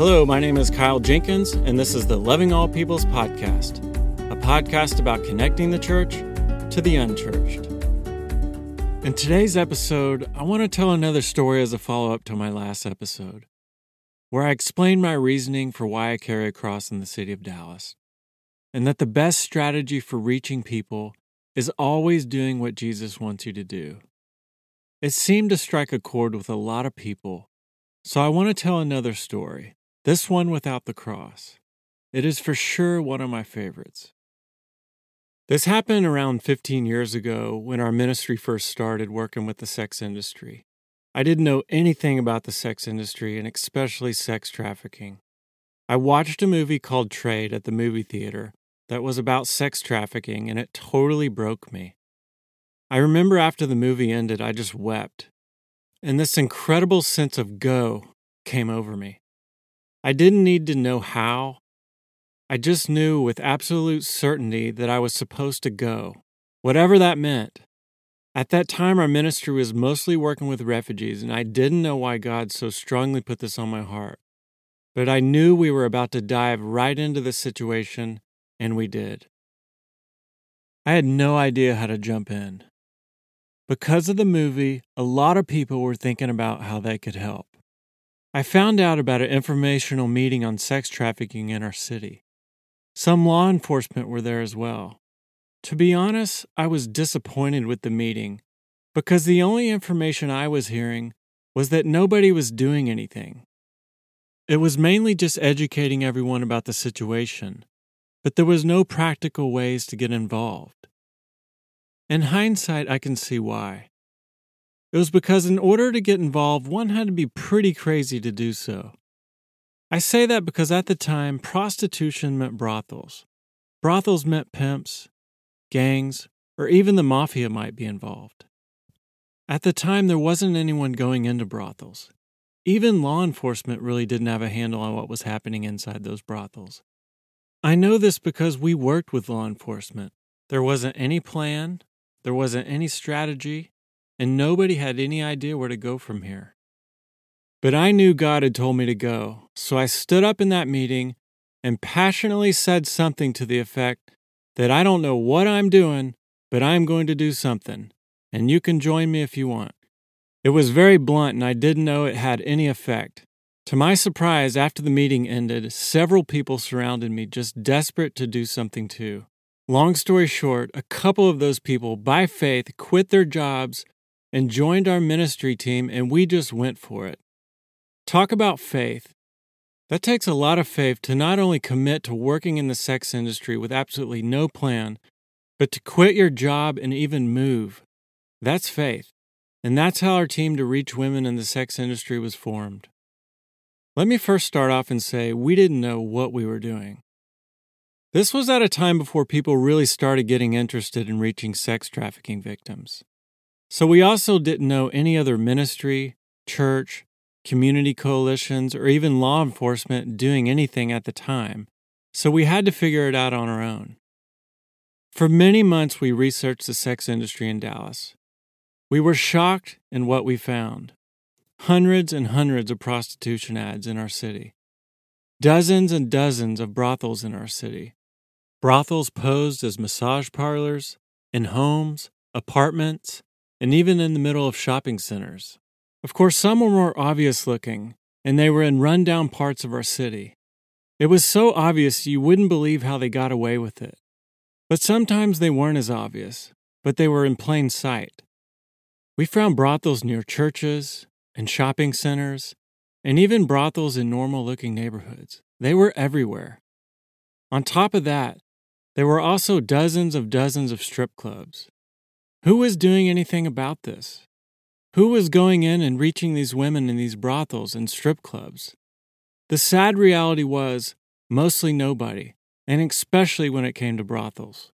Hello, my name is Kyle Jenkins, and this is the Loving All Peoples podcast, a podcast about connecting the church to the unchurched. In today's episode, I want to tell another story as a follow up to my last episode, where I explained my reasoning for why I carry a cross in the city of Dallas, and that the best strategy for reaching people is always doing what Jesus wants you to do. It seemed to strike a chord with a lot of people, so I want to tell another story this one without the cross. It is for sure one of my favorites. This happened around 15 years ago when our ministry first started working with the sex industry. I didn't know anything about the sex industry and especially sex trafficking. I watched a movie called Trade at the movie theater that was about sex trafficking and it totally broke me. I remember after the movie ended, I just wept. And this incredible sense of go came over me. I didn't need to know how. I just knew with absolute certainty that I was supposed to go, whatever that meant. At that time, our ministry was mostly working with refugees, and I didn't know why God so strongly put this on my heart. But I knew we were about to dive right into the situation, and we did. I had no idea how to jump in. Because of the movie, a lot of people were thinking about how they could help. I found out about an informational meeting on sex trafficking in our city. Some law enforcement were there as well. To be honest, I was disappointed with the meeting because the only information I was hearing was that nobody was doing anything. It was mainly just educating everyone about the situation, but there was no practical ways to get involved. In hindsight, I can see why. It was because in order to get involved, one had to be pretty crazy to do so. I say that because at the time, prostitution meant brothels. Brothels meant pimps, gangs, or even the mafia might be involved. At the time, there wasn't anyone going into brothels. Even law enforcement really didn't have a handle on what was happening inside those brothels. I know this because we worked with law enforcement. There wasn't any plan, there wasn't any strategy, and nobody had any idea where to go from here. But I knew God had told me to go, so I stood up in that meeting and passionately said something to the effect that I don't know what I'm doing, but I'm going to do something, and you can join me if you want. It was very blunt, and I didn't know it had any effect. To my surprise, after the meeting ended, several people surrounded me, just desperate to do something too. Long story short, a couple of those people, by faith, quit their jobs and joined our ministry team, and we just went for it. Talk about faith. That takes a lot of faith to not only commit to working in the sex industry with absolutely no plan, but to quit your job and even move. That's faith. And that's how our team to reach women in the sex industry was formed. Let me first start off and say we didn't know what we were doing. This was at a time before people really started getting interested in reaching sex trafficking victims. So we also didn't know any other ministry, church, community coalitions, or even law enforcement doing anything at the time. So we had to figure it out on our own. For many months, we researched the sex industry in Dallas. We were shocked in what we found hundreds and hundreds of prostitution ads in our city, dozens and dozens of brothels in our city. Brothels posed as massage parlors, in homes, apartments, and even in the middle of shopping centers. Of course, some were more obvious looking, and they were in rundown parts of our city. It was so obvious you wouldn't believe how they got away with it. But sometimes they weren't as obvious, but they were in plain sight. We found brothels near churches and shopping centers, and even brothels in normal looking neighborhoods. They were everywhere. On top of that, there were also dozens of dozens of strip clubs. Who was doing anything about this? Who was going in and reaching these women in these brothels and strip clubs? The sad reality was mostly nobody, and especially when it came to brothels.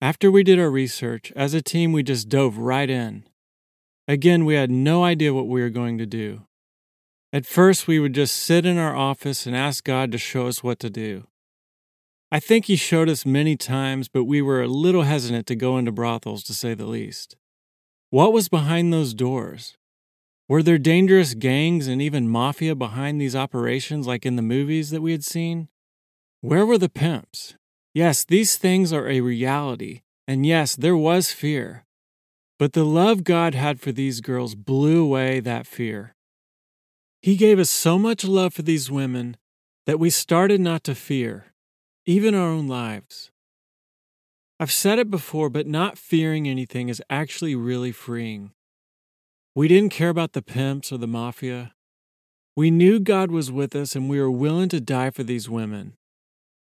After we did our research, as a team, we just dove right in. Again, we had no idea what we were going to do. At first, we would just sit in our office and ask God to show us what to do. I think he showed us many times, but we were a little hesitant to go into brothels, to say the least. What was behind those doors? Were there dangerous gangs and even mafia behind these operations like in the movies that we had seen? Where were the pimps? Yes, these things are a reality, and yes, there was fear. But the love God had for these girls blew away that fear. He gave us so much love for these women that we started not to fear, even our own lives. I've said it before, but not fearing anything is actually really freeing. We didn't care about the pimps or the mafia. We knew God was with us and we were willing to die for these women.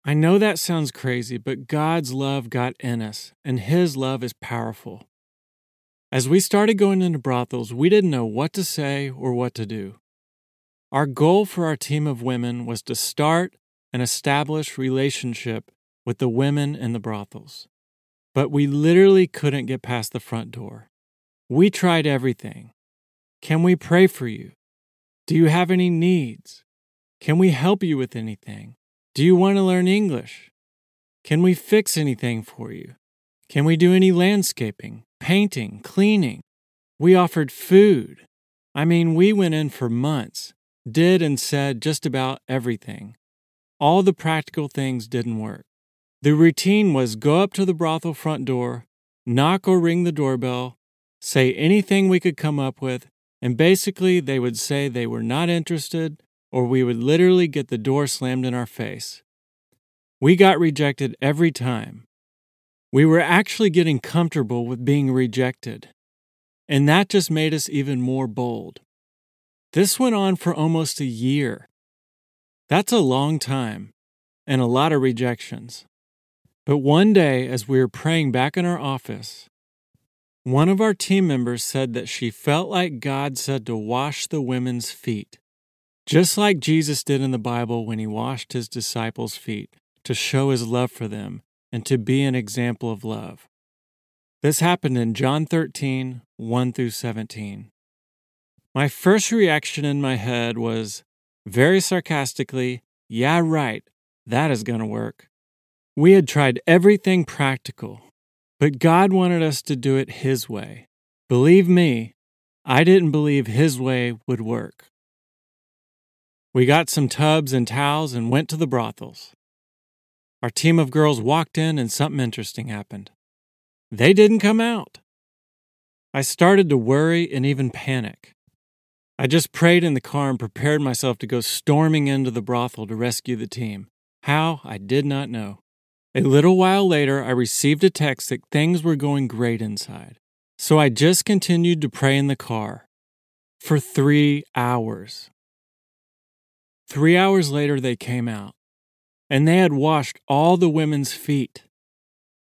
I know that sounds crazy, but God's love got in us, and His love is powerful. As we started going into brothels, we didn't know what to say or what to do. Our goal for our team of women was to start and establish relationship with the women in the brothels. But we literally couldn't get past the front door. We tried everything. Can we pray for you? Do you have any needs? Can we help you with anything? Do you want to learn English? Can we fix anything for you? Can we do any landscaping, painting, cleaning? We offered food. I mean, we went in for months, did and said just about everything. All the practical things didn't work. The routine was go up to the brothel front door, knock or ring the doorbell, say anything we could come up with, and basically they would say they were not interested, or we would literally get the door slammed in our face. We got rejected every time. We were actually getting comfortable with being rejected, and that just made us even more bold. This went on for almost a year. That's a long time and a lot of rejections. But one day, as we were praying back in our office, one of our team members said that she felt like God said to wash the women's feet, just like Jesus did in the Bible when he washed his disciples' feet to show his love for them and to be an example of love. This happened in John 13, 1 through 17. My first reaction in my head was very sarcastically, Yeah, right, that is going to work. We had tried everything practical but God wanted us to do it His way. Believe me, I didn't believe His way would work. We got some tubs and towels and went to the brothels. Our team of girls walked in and something interesting happened. They didn't come out. I started to worry and even panic. I just prayed in the car and prepared myself to go storming into the brothel to rescue the team. How, I did not know. A little while later, I received a text that things were going great inside. So I just continued to pray in the car for three hours. Three hours later, they came out, and they had washed all the women's feet.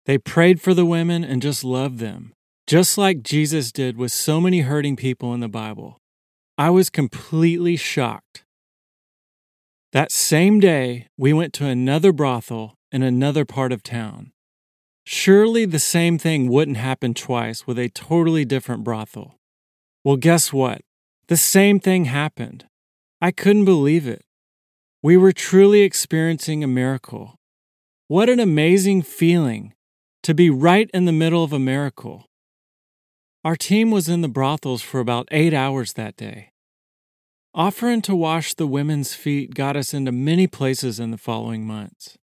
They prayed for the women and just loved them, just like Jesus did with so many hurting people in the Bible. I was completely shocked. That same day, we went to another brothel in another part of town. Surely the same thing wouldn't happen twice with a totally different brothel. Well, guess what? The same thing happened. I couldn't believe it. We were truly experiencing a miracle. What an amazing feeling to be right in the middle of a miracle. Our team was in the brothels for about eight hours that day. Offering to wash the women's feet got us into many places in the following months.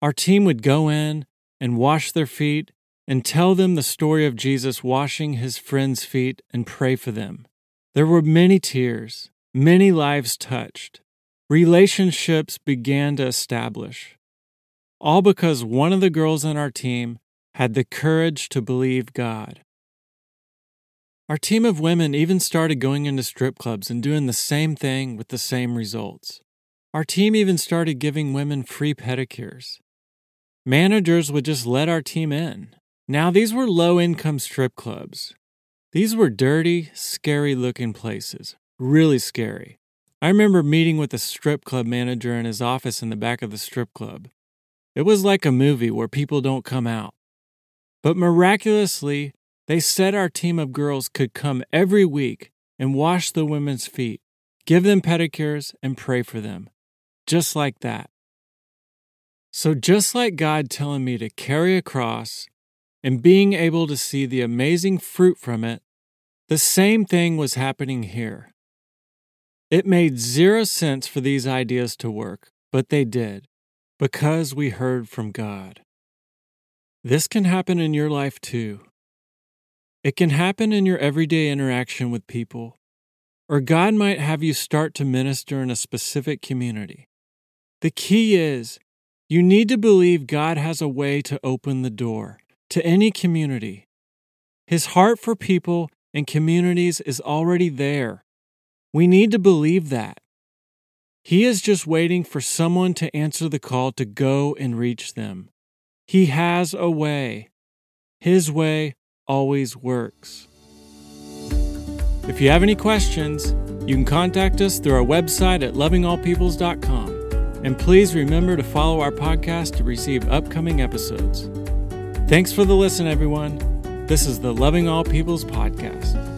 Our team would go in and wash their feet and tell them the story of Jesus washing his friends' feet and pray for them. There were many tears, many lives touched. Relationships began to establish. All because one of the girls on our team had the courage to believe God. Our team of women even started going into strip clubs and doing the same thing with the same results. Our team even started giving women free pedicures. Managers would just let our team in. Now, these were low income strip clubs. These were dirty, scary looking places. Really scary. I remember meeting with a strip club manager in his office in the back of the strip club. It was like a movie where people don't come out. But miraculously, they said our team of girls could come every week and wash the women's feet, give them pedicures, and pray for them. Just like that. So, just like God telling me to carry a cross and being able to see the amazing fruit from it, The same thing was happening here. It made zero sense for these ideas to work, but they did, because we heard from God. This can happen in your life too. It can happen in your everyday interaction with people, or God might have you start to minister in a specific community. The key is you need to believe God has a way to open the door to any community. His heart for people and communities is already there. We need to believe that. He is just waiting for someone to answer the call to go and reach them. He has a way. His way always works. If you have any questions, you can contact us through our website at lovingallpeoples.com. And please remember to follow our podcast to receive upcoming episodes. Thanks for the listen, everyone. This is the Loving All Peoples podcast.